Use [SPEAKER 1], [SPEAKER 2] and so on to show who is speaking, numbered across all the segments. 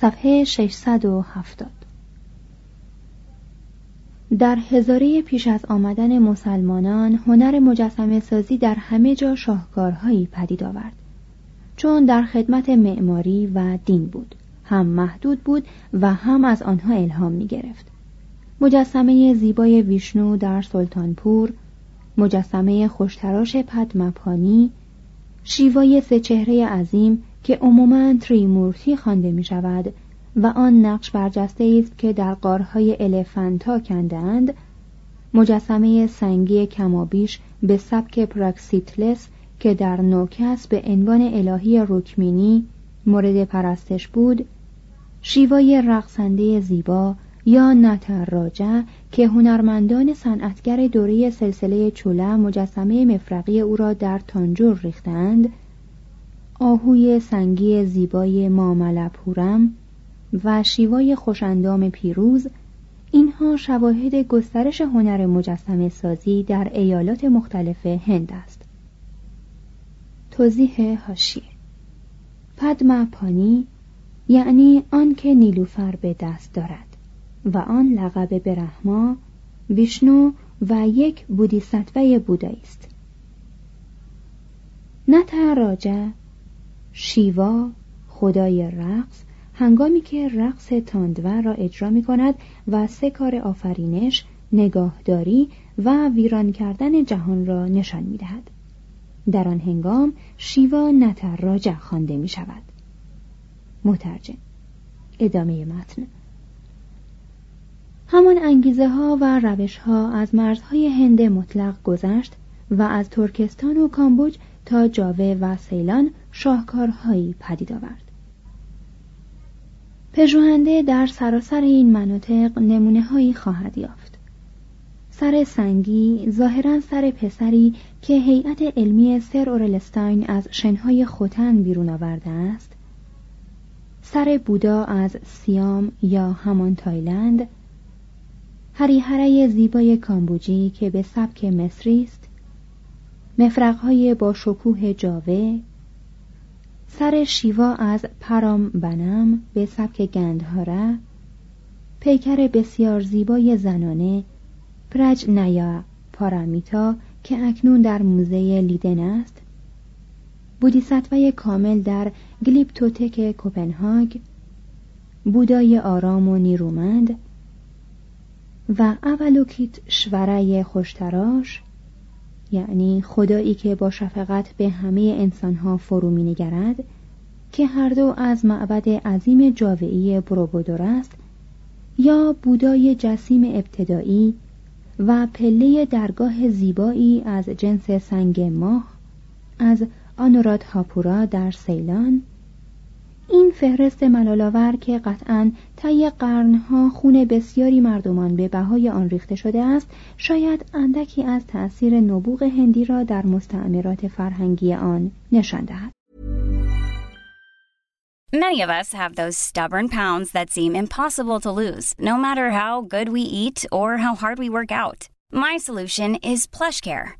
[SPEAKER 1] صفحه 670 در هزاره پیش از آمدن مسلمانان هنر مجسمه سازی در همه جا شاهکارهایی پدید آورد. چون در خدمت معماری و دین بود. هم محدود بود و هم از آنها الهام می گرفت مجسمه زیبای ویشنو در سلطانپور مجسمه خوشتراش پدماپانی شیوای سه چهره عظیم که عموما تریمورتی خوانده می شود و آن نقش برجسته است که در غارهای الفنتا کندند مجسمه سنگی کمابیش به سبک پراکسیتلس که در نوکس به عنوان الهی رکمینی مورد پرستش بود شیوای رقصنده زیبا یا نتراجه که هنرمندان صنعتگر دوره سلسله چوله مجسمه مفرقی او را در تانجور ریختند آهوی سنگی زیبای ماملپورم و شیوای خوشندام پیروز اینها شواهد گسترش هنر مجسمه سازی در ایالات مختلف هند است. توضیح هاشیه پدما پانی یعنی آن که نیلوفر به دست دارد و آن لقب برهما ویشنو و یک بودیستوه بودایی است. نتا راجه شیوا خدای رقص هنگامی که رقص تاندور را اجرا می کند و سه کار آفرینش نگاهداری و ویران کردن جهان را نشان می دهد. در آن هنگام شیوا نتراجع خوانده می شود مترجم ادامه متن همان انگیزه ها و روش ها از مرزهای هند مطلق گذشت و از ترکستان و کامبوج تا جاوه و سیلان شاهکارهایی پدید آورد. پژوهنده در سراسر این مناطق نمونه هایی خواهد یافت. سر سنگی ظاهرا سر پسری که هیئت علمی سر اورلستاین از شنهای خوتن بیرون آورده است سر بودا از سیام یا همان تایلند هریهره زیبای کامبوجی که به سبک مصری است مفرقهای با شکوه جاوه سر شیوا از پرام بنم به سبک گندهاره پیکر بسیار زیبای زنانه پرج نیا پارامیتا که اکنون در موزه لیدن است بودیستوی کامل در گلیپتوتک کوپنهاگ بودای آرام و نیرومند و اولوکیت شوره خوشتراش یعنی خدایی که با شفقت به همه انسانها فرو می نگرد که هر دو از معبد عظیم جاوئی بروبودور است یا بودای جسیم ابتدایی و پله درگاه زیبایی از جنس سنگ ماه از آنورات هاپورا در سیلان این فهرست ملالاور که قطعا طی قرنها خون بسیاری مردمان به بهای آن ریخته شده است شاید اندکی از تأثیر نبوغ هندی را در مستعمرات فرهنگی آن نشان دهد
[SPEAKER 2] Many of us have those stubborn pounds that seem impossible to lose, no matter how good we eat or how hard we work out. My solution is PlushCare.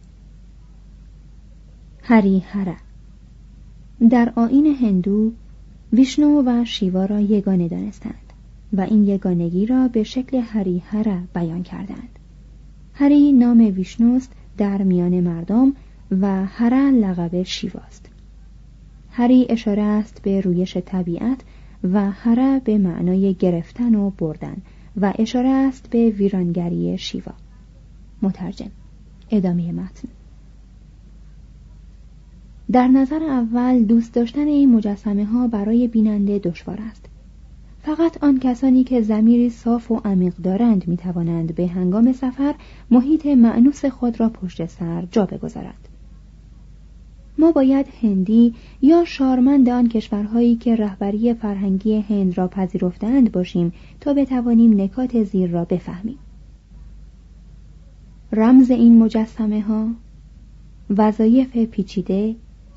[SPEAKER 1] هری هره در آین هندو ویشنو و شیوا را یگانه دانستند و این یگانگی را به شکل هری هره بیان کردند. هری نام ویشنوست در میان مردم و هره لقب شیواست هری اشاره است به رویش طبیعت و هره به معنای گرفتن و بردن و اشاره است به ویرانگری شیوا. مترجم ادامه متن. در نظر اول دوست داشتن این مجسمه ها برای بیننده دشوار است. فقط آن کسانی که زمیری صاف و عمیق دارند می توانند به هنگام سفر محیط معنوس خود را پشت سر جا بگذارند ما باید هندی یا شارمند آن کشورهایی که رهبری فرهنگی هند را پذیرفتند باشیم تا بتوانیم نکات زیر را بفهمیم. رمز این مجسمه ها وظایف پیچیده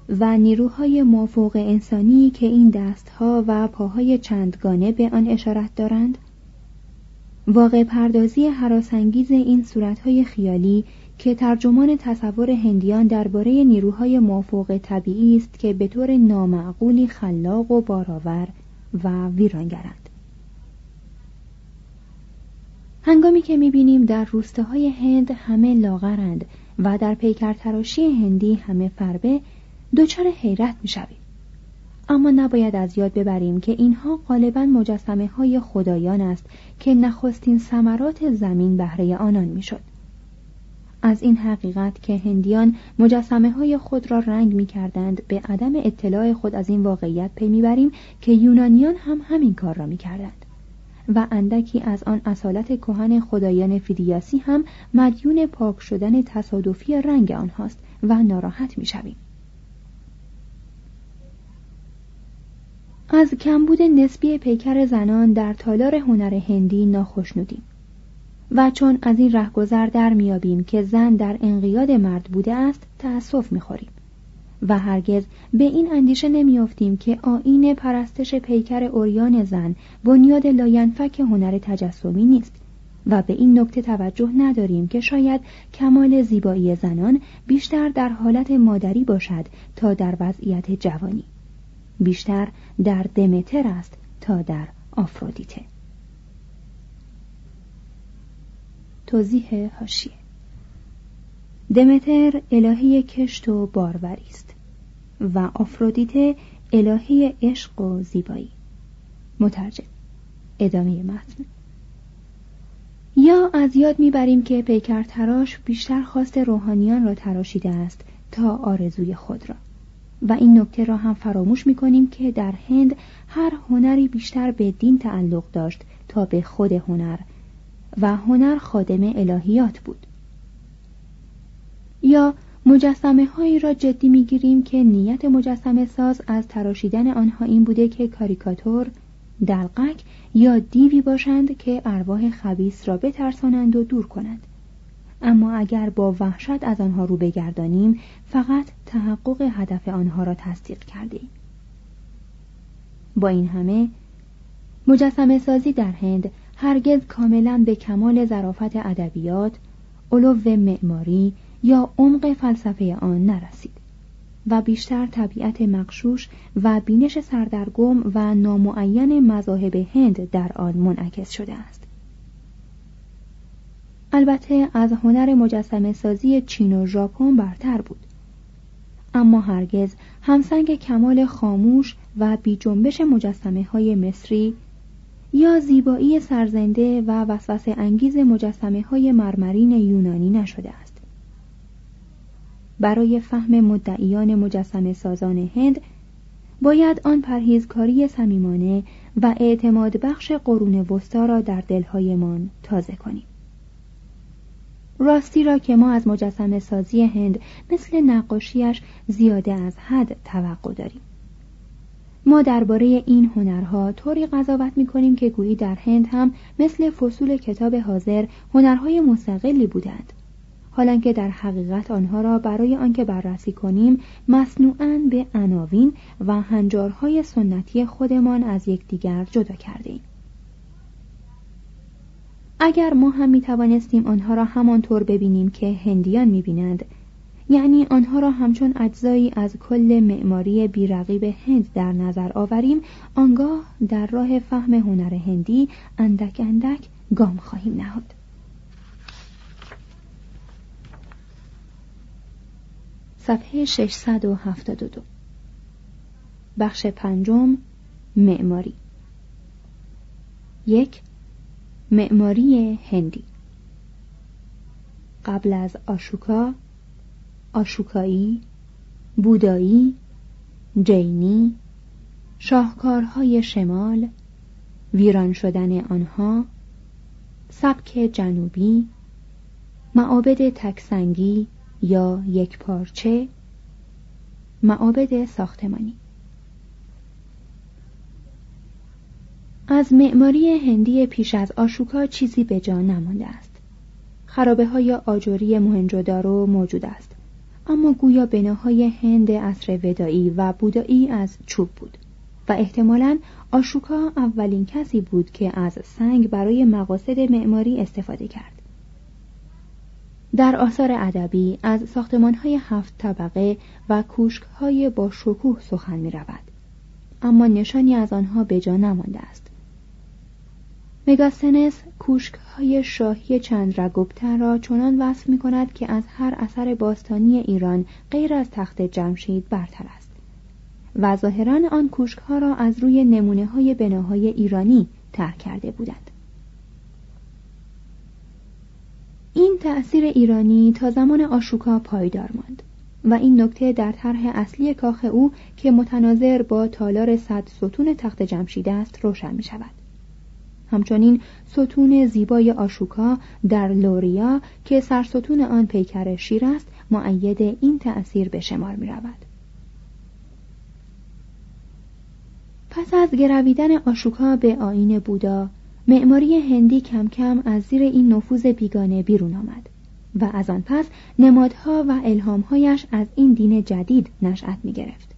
[SPEAKER 1] و نیروهای موفوق انسانی که این دستها و پاهای چندگانه به آن اشارت دارند؟ واقع پردازی حراسانگیز این صورتهای خیالی که ترجمان تصور هندیان درباره نیروهای موفوق طبیعی است که به طور نامعقولی خلاق و بارآور و ویرانگرند. هنگامی که می‌بینیم در روستاهای هند همه لاغرند و در پیکر تراشی هندی همه فربه دچار حیرت می‌شویم. اما نباید از یاد ببریم که اینها غالبا مجسمه های خدایان است که نخستین ثمرات زمین بهره آنان می‌شد. از این حقیقت که هندیان مجسمه های خود را رنگ می کردند به عدم اطلاع خود از این واقعیت پی می‌بریم که یونانیان هم همین کار را می کردند و اندکی از آن اصالت کهن خدایان فیدیاسی هم مدیون پاک شدن تصادفی رنگ آنهاست و ناراحت می شویم. از کمبود نسبی پیکر زنان در تالار هنر هندی ناخشنودیم. و چون از این رهگذر در میابیم که زن در انقیاد مرد بوده است تأسف می‌خوریم. و هرگز به این اندیشه نمی‌افتیم که آیین پرستش پیکر عریان زن بنیاد لاینفک هنر تجسمی نیست. و به این نکته توجه نداریم که شاید کمال زیبایی زنان بیشتر در حالت مادری باشد تا در وضعیت جوانی. بیشتر در دمتر است تا در آفرودیته. توضیح هاشیه دمتر الهی کشت و باروری است و آفرودیته الهی عشق و زیبایی. مترجم ادامه متن. یا از یاد می‌بریم که پیکر تراش بیشتر خواست روحانیان را تراشیده است تا آرزوی خود را. و این نکته را هم فراموش می‌کنیم که در هند هر هنری بیشتر به دین تعلق داشت تا به خود هنر و هنر خادم الهیات بود. یا مجسمه هایی را جدی می‌گیریم که نیت مجسمه ساز از تراشیدن آنها این بوده که کاریکاتور دلقک یا دیوی باشند که ارواح خبیس را بترسانند و دور کنند. اما اگر با وحشت از آنها رو بگردانیم فقط تحقق هدف آنها را تصدیق کرده با این همه مجسمه سازی در هند هرگز کاملا به کمال ظرافت ادبیات، علو معماری یا عمق فلسفه آن نرسید و بیشتر طبیعت مقشوش و بینش سردرگم و نامعین مذاهب هند در آن منعکس شده است. البته از هنر مجسمه سازی چین و ژاپن برتر بود. اما هرگز همسنگ کمال خاموش و بی جنبش مجسمه های مصری یا زیبایی سرزنده و وسوسه انگیز مجسمه های مرمرین یونانی نشده است. برای فهم مدعیان مجسمه سازان هند باید آن پرهیزکاری صمیمانه و اعتماد بخش قرون وسطا را در دلهایمان تازه کنیم. راستی را که ما از مجسم سازی هند مثل نقاشیش زیاده از حد توقع داریم. ما درباره این هنرها طوری قضاوت می کنیم که گویی در هند هم مثل فصول کتاب حاضر هنرهای مستقلی بودند. حالانکه در حقیقت آنها را برای آنکه بررسی کنیم مصنوعاً به عناوین و هنجارهای سنتی خودمان از یکدیگر جدا کردیم اگر ما هم می توانستیم آنها را همانطور ببینیم که هندیان می بینند یعنی آنها را همچون اجزایی از کل معماری بیرقیب هند در نظر آوریم آنگاه در راه فهم هنر هندی اندک اندک گام خواهیم نهاد. صفحه 672 بخش پنجم معماری. یک معماری هندی. قبل از آشوکا آشوکایی بودایی جینی شاهکارهای شمال ویران شدن آنها سبک جنوبی معابد تکسنگی یا یک پارچه معابد ساختمانی. از معماری هندی پیش از آشوکا چیزی به جا نمانده است. خرابه های آجوری مهنجودارو موجود است. اما گویا بناهای هند عصر ودایی و بودایی از چوب بود و احتمالا آشوکا اولین کسی بود که از سنگ برای مقاصد معماری استفاده کرد. در آثار ادبی از ساختمانهای هفت طبقه و کوشکهای با شکوه سخن می رود. اما نشانی از آنها به جا نمانده است. مگاسنس کوشک های شاهی چندرگوپتر را چنان وصف می کند که از هر اثر باستانی ایران غیر از تخت جمشید برتر است. و ظاهرا آن کوشک ها را از روی نمونه های بناهای ایرانی ترک کرده بودند. این تأثیر ایرانی تا زمان آشوکا پایدار ماند و این نکته در طرح اصلی کاخ او که متناظر با تالار صد ستون تخت جمشید است روشن می شود همچنین ستون زیبای آشوکا در لوریا که سرستون آن پیکر شیر است معید این تأثیر به شمار می رود. پس از گرویدن آشوکا به آین بودا معماری هندی کم کم از زیر این نفوذ بیگانه بیرون آمد و از آن پس نمادها و الهامهایش از این دین جدید نشأت می گرفت.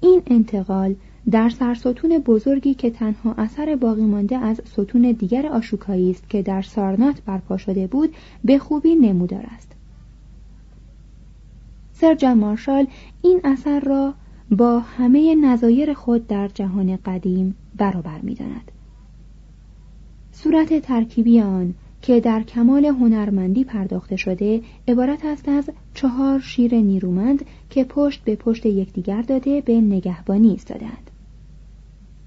[SPEAKER 1] این انتقال در سرستون بزرگی که تنها اثر باقی مانده از ستون دیگر آشوکایی است که در سارنات برپا شده بود به خوبی نمودار است. سر جان مارشال این اثر را با همه نظایر خود در جهان قدیم برابر می‌داند صورت ترکیبی آن که در کمال هنرمندی پرداخته شده عبارت است از چهار شیر نیرومند که پشت به پشت یکدیگر داده به نگهبانی ایستادهاند.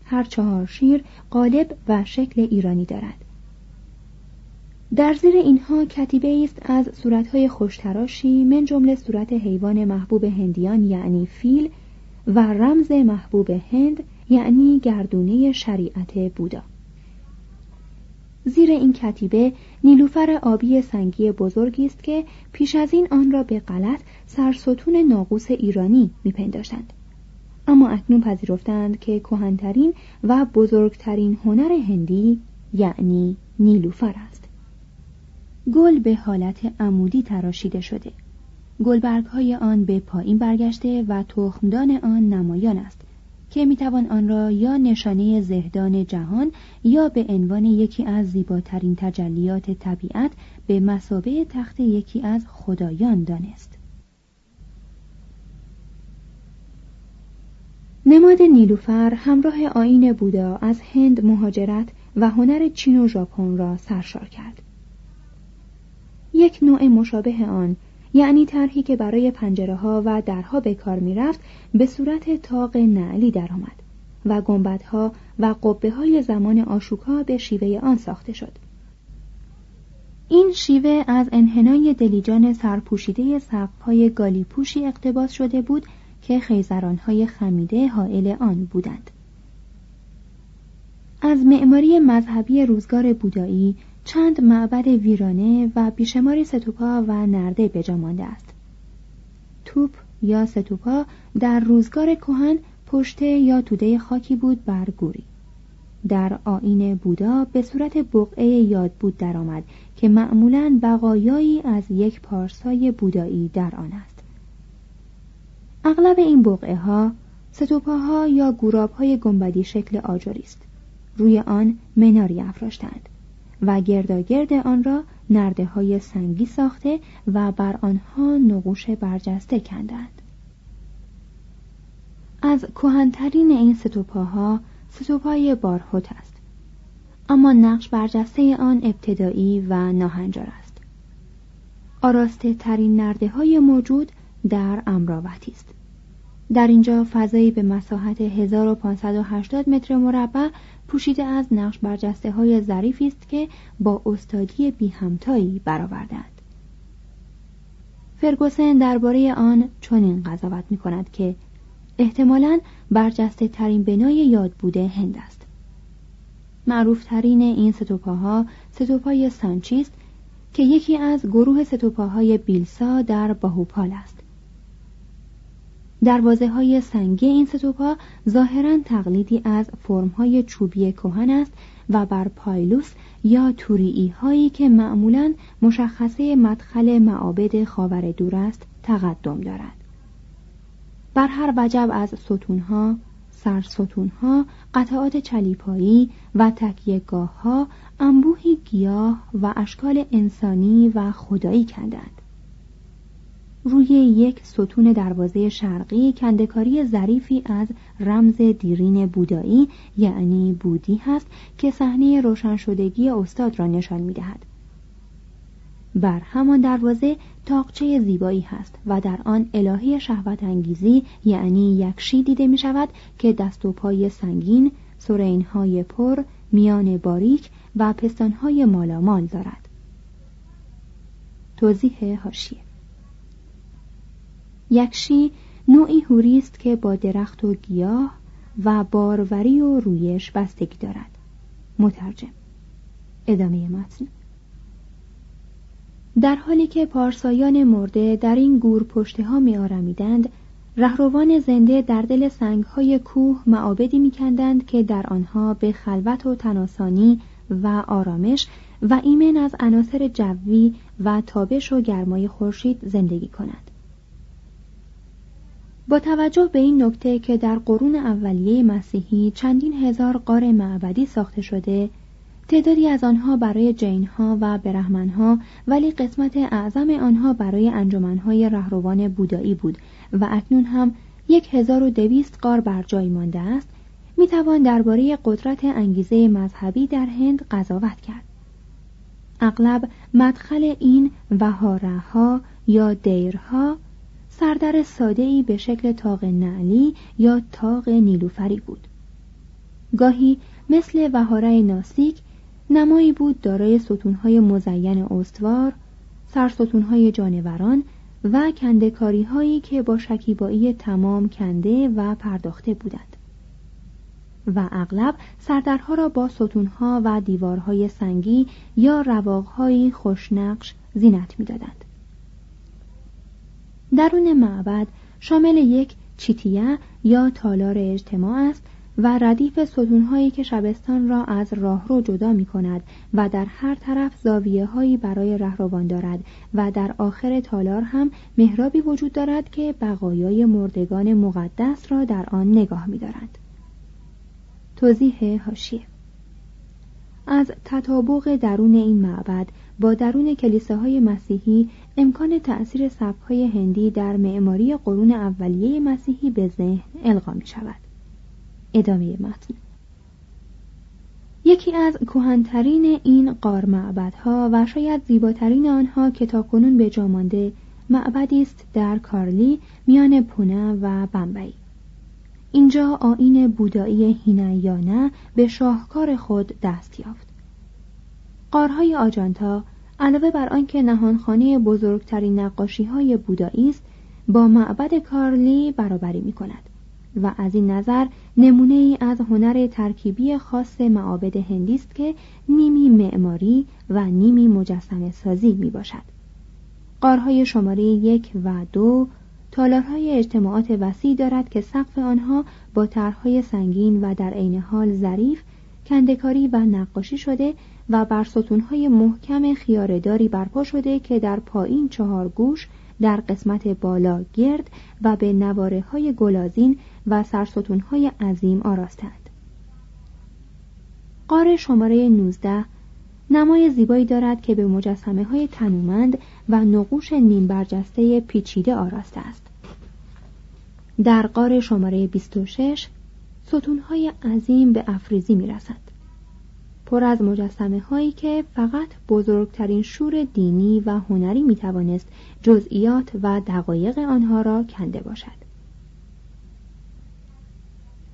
[SPEAKER 1] هر چهار شیر قالب و شکل ایرانی دارد. در زیر اینها کتیبه است از صورتهای خوشتراشی من جمله صورت حیوان محبوب هندیان یعنی فیل و رمز محبوب هند یعنی گردونه شریعت بودا. زیر این کتیبه نیلوفر آبی سنگی بزرگی است که پیش از این آن را به غلط سرستون ناقوس ایرانی میپنداشتند. اما اکنون پذیرفتند که کهنترین و بزرگترین هنر هندی یعنی نیلوفر است. گل به حالت عمودی تراشیده شده. گلبرگ های آن به پایین برگشته و تخمدان آن نمایان است که می‌توان آن را یا نشانه زهدان جهان یا به عنوان یکی از زیباترین تجلیات طبیعت به مسابه تخت یکی از خدایان دانست. نماد نیلوفر همراه آین بودا از هند مهاجرت و هنر چین و ژاپن را سرشار کرد. یک نوع مشابه آن یعنی طرحی که برای پنجره ها و درها به کار می رفت به صورت تاق نعلی درآمد و گنبدها و قبه های زمان آشوکا به شیوه آن ساخته شد. این شیوه از انحنای دلیجان سرپوشیده سقف‌های گالیپوشی اقتباس شده بود که خیزرانهای خمیده حائل آن بودند. از معماری مذهبی روزگار بودایی چند معبد ویرانه و بیشماری ستوپا و نرده به مانده است. توپ یا ستوپا در روزگار کهن پشته یا توده خاکی بود بر گوری. در آین بودا به صورت بقعه یاد بود درآمد که معمولا بقایایی از یک پارسای بودایی در آن است. اغلب این بقعه ها ستوپاها یا گورابهای گنبدی شکل آجری است. روی آن مناری افراشتند و گرداگرد آن را نرده های سنگی ساخته و بر آنها نقوش برجسته کندند. از کهنترین این ستوپاها ستوپای بارهوت است. اما نقش برجسته آن ابتدایی و ناهنجار است. آراسته ترین نرده های موجود در امراوتی است. در اینجا فضایی به مساحت 1580 متر مربع پوشیده از نقش برجسته های ظریفی است که با استادی بی همتایی برآوردند. فرگوسن درباره آن چنین قضاوت می کند که احتمالاً برجسته ترین بنای یاد بوده هند است. معروف ترین این ستوپاها ستوپای سانچیست که یکی از گروه ستوپاهای بیلسا در باهوپال است. دروازه های سنگی این ستوپا ظاهرا تقلیدی از فرم های چوبی کهن است و بر پایلوس یا توریی هایی که معمولا مشخصه مدخل معابد خاور دور است تقدم دارد. بر هر وجب از ستونها سرستونها قطعات چلیپایی و تکیهگاه ها انبوهی گیاه و اشکال انسانی و خدایی کندند. روی یک ستون دروازه شرقی کندکاری ظریفی از رمز دیرین بودایی یعنی بودی هست که صحنه روشن شدگی استاد را نشان می دهد. بر همان دروازه تاقچه زیبایی هست و در آن الهه شهوت انگیزی یعنی یکشی دیده می شود که دست و پای سنگین، سرینهای پر، میان باریک و پستانهای مالامال دارد. توضیح هاشیه یکشی نوعی هوری است که با درخت و گیاه و باروری و رویش بستگی دارد. مترجم. ادامه متن. در حالی که پارسایان مرده در این گور پشته ها می آرمیدند رهروان زنده در دل سنگ های کوه معابدی می کندند که در آنها به خلوت و تناسانی و آرامش و ایمن از عناصر جوی و تابش و گرمای خورشید زندگی کنند. با توجه به این نکته که در قرون اولیه مسیحی چندین هزار قار معبدی ساخته شده تعدادی از آنها برای جینها و برهمنها ولی قسمت اعظم آنها برای انجمنهای رهروان بودایی بود و اکنون هم یک هزار و دویست قار بر جای مانده است می توان درباره قدرت انگیزه مذهبی در هند قضاوت کرد. اغلب مدخل این وهاره ها یا دیرها سردر ساده به شکل تاق نعلی یا تاق نیلوفری بود. گاهی مثل وهاره ناسیک نمایی بود دارای ستونهای مزین استوار سرستونهای جانوران و کندکاری هایی که با شکیبایی تمام کنده و پرداخته بودند. و اغلب سردرها را با ستونها و دیوارهای سنگی یا رواقهایی خوشنقش زینت می‌دادند. درون معبد شامل یک چیتیه یا تالار اجتماع است و ردیف ستونهایی که شبستان را از راهرو جدا می کند و در هر طرف زاویه هایی برای رهروان دارد و در آخر تالار هم محرابی وجود دارد که بقایای مردگان مقدس را در آن نگاه می دارد. توضیح هاشیه از تطابق درون این معبد با درون کلیساهای مسیحی امکان تأثیر سبکهای هندی در معماری قرون اولیه مسیحی به ذهن القا می شود ادامه متن. یکی از کهنترین این قار معبدها و شاید زیباترین آنها که تاکنون به جا مانده معبدی است در کارلی میان پونه و بمبئی. اینجا آین بودایی هینایانه به شاهکار خود دست یافت. قارهای آجانتا علاوه بر آنکه نهانخانه بزرگترین نقاشی های بودایی است با معبد کارلی برابری می کند و از این نظر نمونه ای از هنر ترکیبی خاص معابد هندی است که نیمی معماری و نیمی مجسم سازی می باشد قارهای شماره یک و دو تالارهای اجتماعات وسیع دارد که سقف آنها با طرحهای سنگین و در عین حال ظریف کندکاری و نقاشی شده و بر ستونهای محکم خیارداری برپا شده که در پایین چهار گوش در قسمت بالا گرد و به نواره های گلازین و سرستونهای عظیم آراستند. قار شماره 19 نمای زیبایی دارد که به مجسمه های تنومند و نقوش نیم برجسته پیچیده آراسته است. در قار شماره 26 ستونهای عظیم به افریزی می رسند. پر از مجسمه هایی که فقط بزرگترین شور دینی و هنری می توانست جزئیات و دقایق آنها را کنده باشد.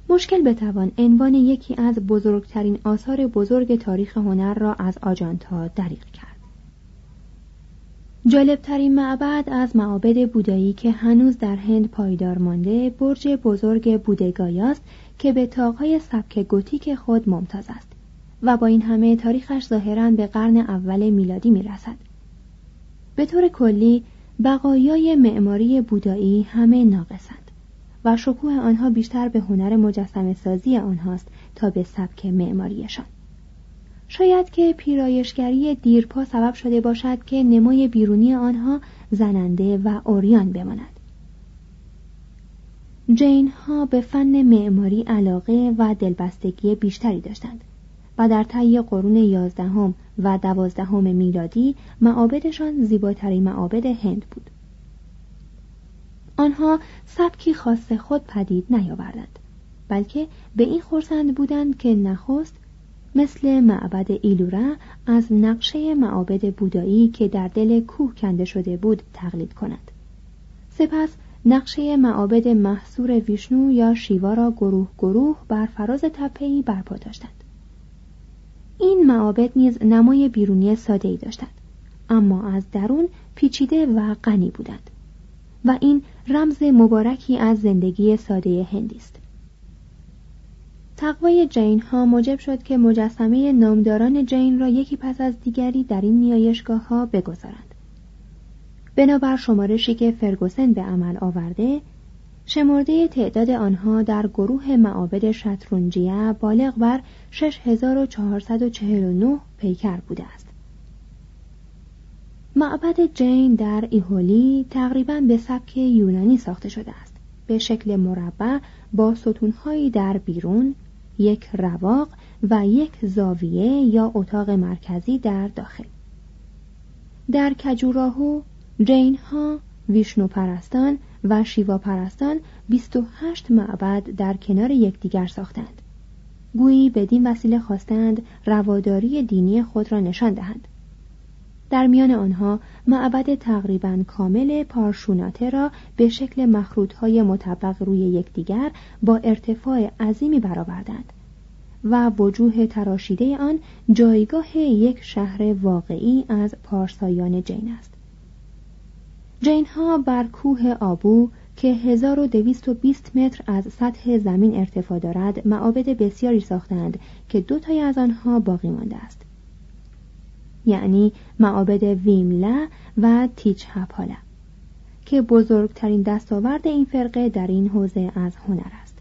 [SPEAKER 1] مشکل بتوان عنوان یکی از بزرگترین آثار بزرگ تاریخ هنر را از آجانتا دریق کرد. جالبترین معبد از معابد بودایی که هنوز در هند پایدار مانده برج بزرگ بودگایاست که به تاقهای سبک گوتیک خود ممتاز است. و با این همه تاریخش ظاهرا به قرن اول میلادی می رسد. به طور کلی بقایای معماری بودایی همه ناقصند و شکوه آنها بیشتر به هنر مجسم سازی آنهاست تا به سبک معماریشان. شاید که پیرایشگری دیرپا سبب شده باشد که نمای بیرونی آنها زننده و اوریان بماند. جین ها به فن معماری علاقه و دلبستگی بیشتری داشتند. و در طی قرون یازدهم و دوازدهم میلادی معابدشان زیباترین معابد هند بود. آنها سبکی خاص خود پدید نیاوردند بلکه به این خورسند بودند که نخست مثل معبد ایلورا از نقشه معابد بودایی که در دل کوه کنده شده بود تقلید کنند سپس نقشه معابد محصور ویشنو یا شیوا را گروه گروه بر فراز تپهی برپا داشتند. این معابد نیز نمای بیرونی ساده ای داشتند اما از درون پیچیده و غنی بودند و این رمز مبارکی از زندگی ساده هندی است. تقوای جین ها موجب شد که مجسمه نامداران جین را یکی پس از دیگری در این نیایشگاه ها بگذارند. بنابر شمارشی که فرگوسن به عمل آورده شمرده تعداد آنها در گروه معابد شترونجیه بالغ بر 6449 پیکر بوده است. معبد جین در ایهولی تقریبا به سبک یونانی ساخته شده است. به شکل مربع با ستونهایی در بیرون، یک رواق و یک زاویه یا اتاق مرکزی در داخل. در کجوراهو جین ها ویشنو پرستان و شیوا پرستان 28 معبد در کنار یکدیگر ساختند. گویی بدین وسیله خواستند رواداری دینی خود را نشان دهند. در میان آنها معبد تقریبا کامل پارشوناته را به شکل مخروطهای مطبق روی یکدیگر با ارتفاع عظیمی برآوردند و وجوه تراشیده آن جایگاه یک شهر واقعی از پارسایان جین است. جین ها بر کوه آبو که 1220 متر از سطح زمین ارتفاع دارد معابد بسیاری ساختند که دو تای از آنها باقی مانده است. یعنی معابد ویملا و تیچ هپالا که بزرگترین دستاورد این فرقه در این حوزه از هنر است.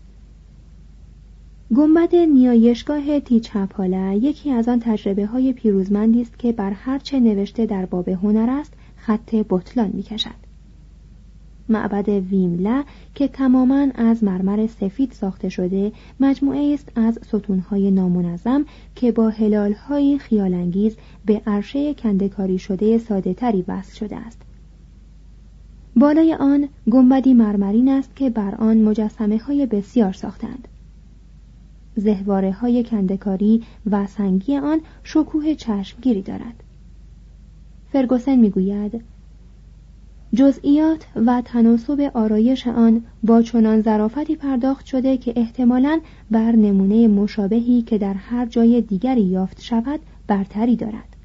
[SPEAKER 1] گنبد نیایشگاه تیچ هپالا یکی از آن تجربه های پیروزمندی است که بر هرچه نوشته در باب هنر است خط بطلان می کشد. معبد ویملا که تماما از مرمر سفید ساخته شده مجموعه است از ستونهای نامنظم که با هلالهایی خیالانگیز به عرشه کندکاری شده ساده تری وصل شده است. بالای آن گنبدی مرمرین است که بر آن مجسمه های بسیار ساختند. زهواره های کندکاری و سنگی آن شکوه چشمگیری دارد. فرگوسن می‌گوید جزئیات و تناسب آرایش آن با چنان ظرافتی پرداخت شده که احتمالاً بر نمونه مشابهی که در هر جای دیگری یافت شود برتری دارد.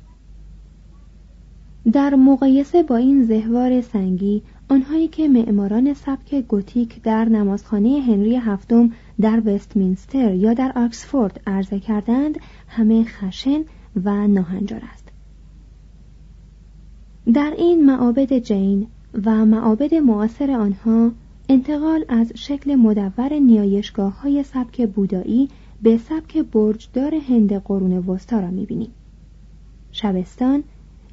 [SPEAKER 1] در مقایسه با این زهوار سنگی آنهایی که معماران سبک گوتیک در نمازخانه هنری هفتم در وستمینستر یا در آکسفورد عرضه کردند همه خشن و ناهنجار است. در این معابد جین و معابد معاصر آنها انتقال از شکل مدور نیایشگاه های سبک بودایی به سبک برجدار هند قرون وسطا را می‌بینیم. شبستان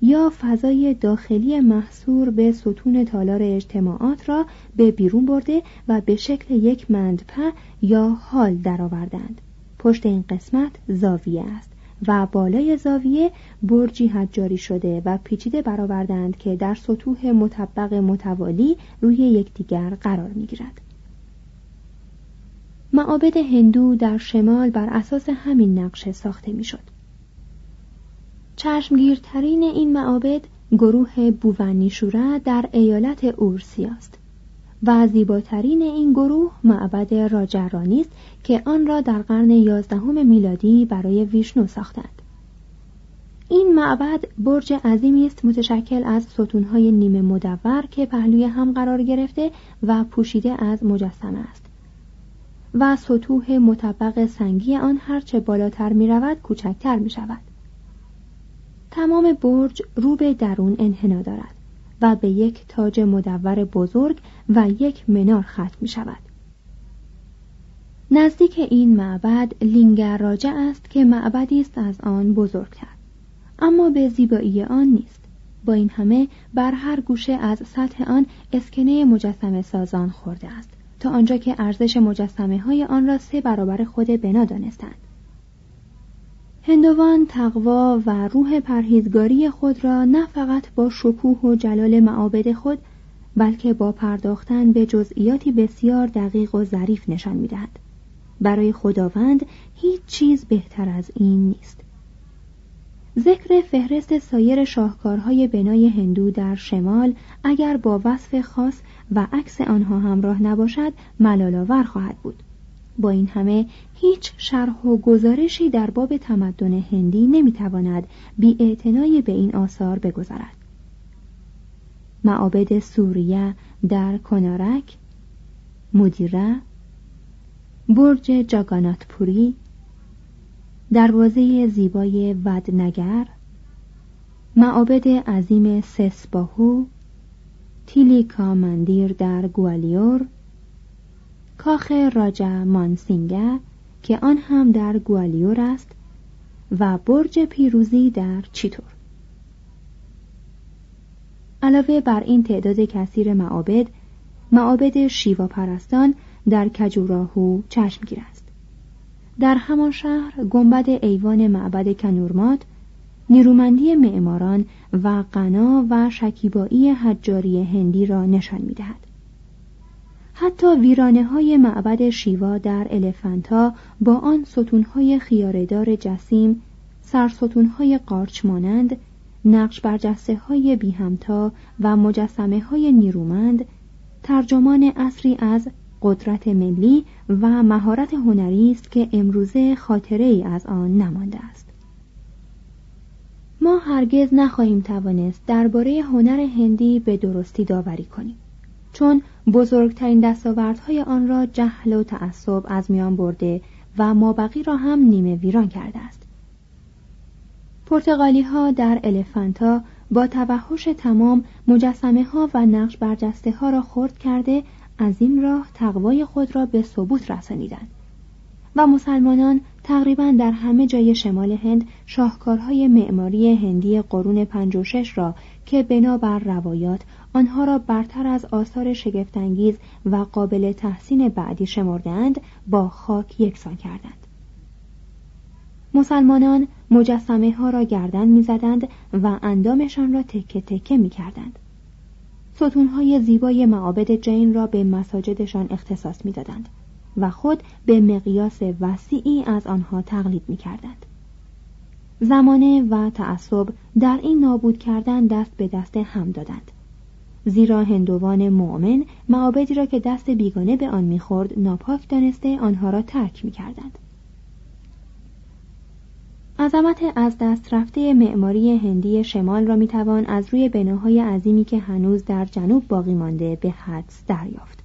[SPEAKER 1] یا فضای داخلی محصور به ستون تالار اجتماعات را به بیرون برده و به شکل یک مندپه یا حال درآوردند. پشت این قسمت زاویه است. و بالای زاویه برجی حجاری شده و پیچیده برآوردند که در سطوح مطبق متوالی روی یکدیگر قرار می‌گیرد. معابد هندو در شمال بر اساس همین نقشه ساخته می‌شد. چشمگیرترین این معابد گروه بوونیشورا در ایالت اورسی است و زیباترین این گروه معبد راجرانی است که آن را در قرن یازدهم میلادی برای ویشنو ساختند. این معبد برج عظیمی است متشکل از ستونهای نیمه مدور که پهلوی هم قرار گرفته و پوشیده از مجسمه است. و سطوح مطبق سنگی آن هرچه بالاتر می رود کوچکتر می شود تمام برج رو به درون انحنا دارد. و به یک تاج مدور بزرگ و یک منار ختم می شود. نزدیک این معبد لینگر راجع است که معبدی است از آن بزرگتر. اما به زیبایی آن نیست. با این همه بر هر گوشه از سطح آن اسکنه مجسمه سازان خورده است تا آنجا که ارزش مجسمه های آن را سه برابر خود بنا دانستند. هندوان تقوا و روح پرهیزگاری خود را نه فقط با شکوه و جلال معابد خود بلکه با پرداختن به جزئیاتی بسیار دقیق و ظریف نشان می‌دهد. برای خداوند هیچ چیز بهتر از این نیست. ذکر فهرست سایر شاهکارهای بنای هندو در شمال اگر با وصف خاص و عکس آنها همراه نباشد ملالآور خواهد بود. با این همه هیچ شرح و گزارشی در باب تمدن هندی نمی‌تواند بی به این آثار بگذارد. معابد سوریه در کنارک مدیره برج جاگانات پوری دروازه زیبای ودنگر معابد عظیم سسباهو تیلیکا مندیر در گوالیور کاخ راجا مانسینگه که آن هم در گوالیور است و برج پیروزی در چیتور. علاوه بر این تعداد کثیر معابد معابد شیوا پرستان در کجوراهو چشمگیر است. در همان شهر گنبد ایوان معبد کنورمات نیرومندی معماران و غنا و شکیبایی حجاری هندی را نشان می‌دهد. حتی ویرانه های معبد شیوا در الفنتا با آن ستونهای خیاردار جسیم سرستونهای قارچ مانند نقش برجسته های بی همتا و مجسمه های نیرومند ترجمان اصری از قدرت ملی و مهارت هنری است که امروزه خاطره ای از آن نمانده است. ما هرگز نخواهیم توانست درباره هنر هندی به درستی داوری کنیم. چون بزرگترین دستاوردهای آن را جهل و تعصب از میان برده و مابقی را هم نیمه ویران کرده است. پرتغالی ها در الفانتا با توحش تمام مجسمه ها و نقش برجسته ها را خرد کرده از این راه تقوای خود را به ثبوت رسانیدند. و مسلمانان تقریبا در همه جای شمال هند شاهکارهای معماری هندی قرون پنج و شش را که بنابر روایات آنها را برتر از آثار شگفتانگیز و قابل تحسین بعدی شمردند با خاک یکسان کردند مسلمانان مجسمه ها را گردن می‌زدند و اندامشان را تکه تکه می کردند. ستونهای زیبای معابد جین را به مساجدشان اختصاص می‌دادند و خود به مقیاس وسیعی از آنها تقلید می کردند. زمانه و تعصب در این نابود کردن دست به دست هم دادند. زیرا هندوان مؤمن معابدی را که دست بیگانه به آن می‌خورد ناپاک دانسته آنها را ترک می‌کردند. عظمت از دست رفته معماری هندی شمال را می‌توان از روی بناهای عظیمی که هنوز در جنوب باقی مانده به حدس دریافت.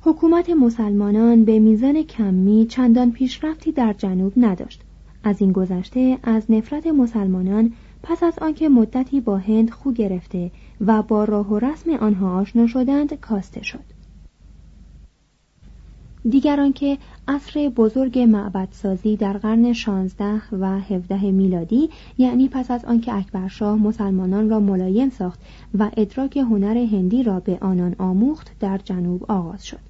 [SPEAKER 1] حکومت مسلمانان به میزان کمی چندان پیشرفتی در جنوب نداشت. از این گذشته از نفرت مسلمانان پس از آنکه مدتی با هند خو گرفته و با راه و رسم آنها آشنا شدند کاسته شد. دیگر آنکه عصر بزرگ معبدسازی در قرن 16 و 17 میلادی یعنی پس از آنکه اکبرشاه مسلمانان را ملایم ساخت و ادراک هنر هندی را به آنان آموخت در جنوب آغاز شد.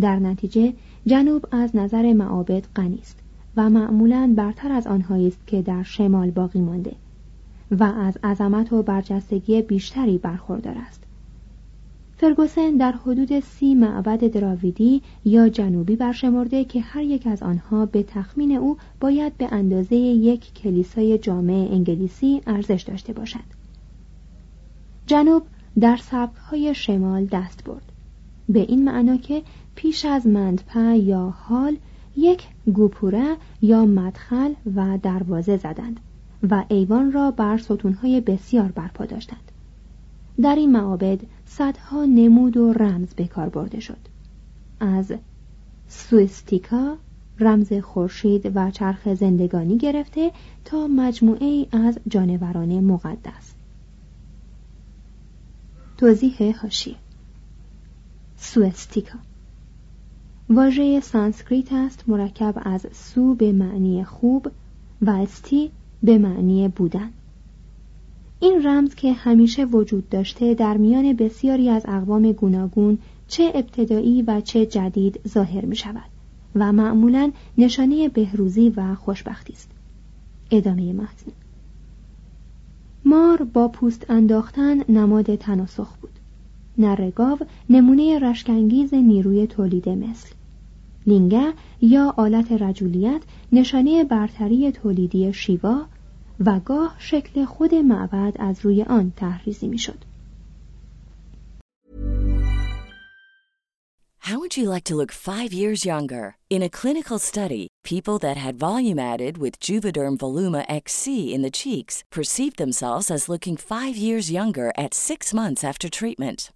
[SPEAKER 1] در نتیجه جنوب از نظر معابد غنی است و معمولا برتر از آنهایی است که در شمال باقی مانده. و از عظمت و برجستگی بیشتری برخوردار است. فرگوسن در حدود سی معبد دراویدی یا جنوبی برشمرده که هر یک از آنها به تخمین او باید به اندازه یک کلیسای جامع انگلیسی ارزش داشته باشد. جنوب در سبکهای شمال دست برد. به این معنا که پیش از مندپه یا حال یک گوپوره یا مدخل و دروازه زدند. و ایوان را بر ستونهای بسیار برپا داشتند. در این معابد صدها نمود و رمز به کار برده شد. از سوستیکا رمز خورشید و چرخ زندگانی گرفته تا مجموعه ای از جانوران مقدس. توضیح هاشی. سوستیکا. واژه سانسکریت است مرکب از سو به معنی خوب و استی به معنی بودن. این رمز که همیشه وجود داشته در میان بسیاری از اقوام گوناگون چه ابتدایی و چه جدید ظاهر می شود و معمولا نشانه بهروزی و خوشبختی است. ادامه متن. مار با پوست انداختن نماد تناسخ بود. نرگاو نمونه رشکنگیز نیروی تولید مثل. لینگه یا آلت رجولیت نشانه برتری تولیدی شیوا و گاه شکل خود معبد از روی آن تحریزی می‌شد.
[SPEAKER 3] How would you like to look five years younger? In a clinical study, people that had volume added with Juvederm Voluma XC in the cheeks perceived themselves as looking five years younger at six months after treatment.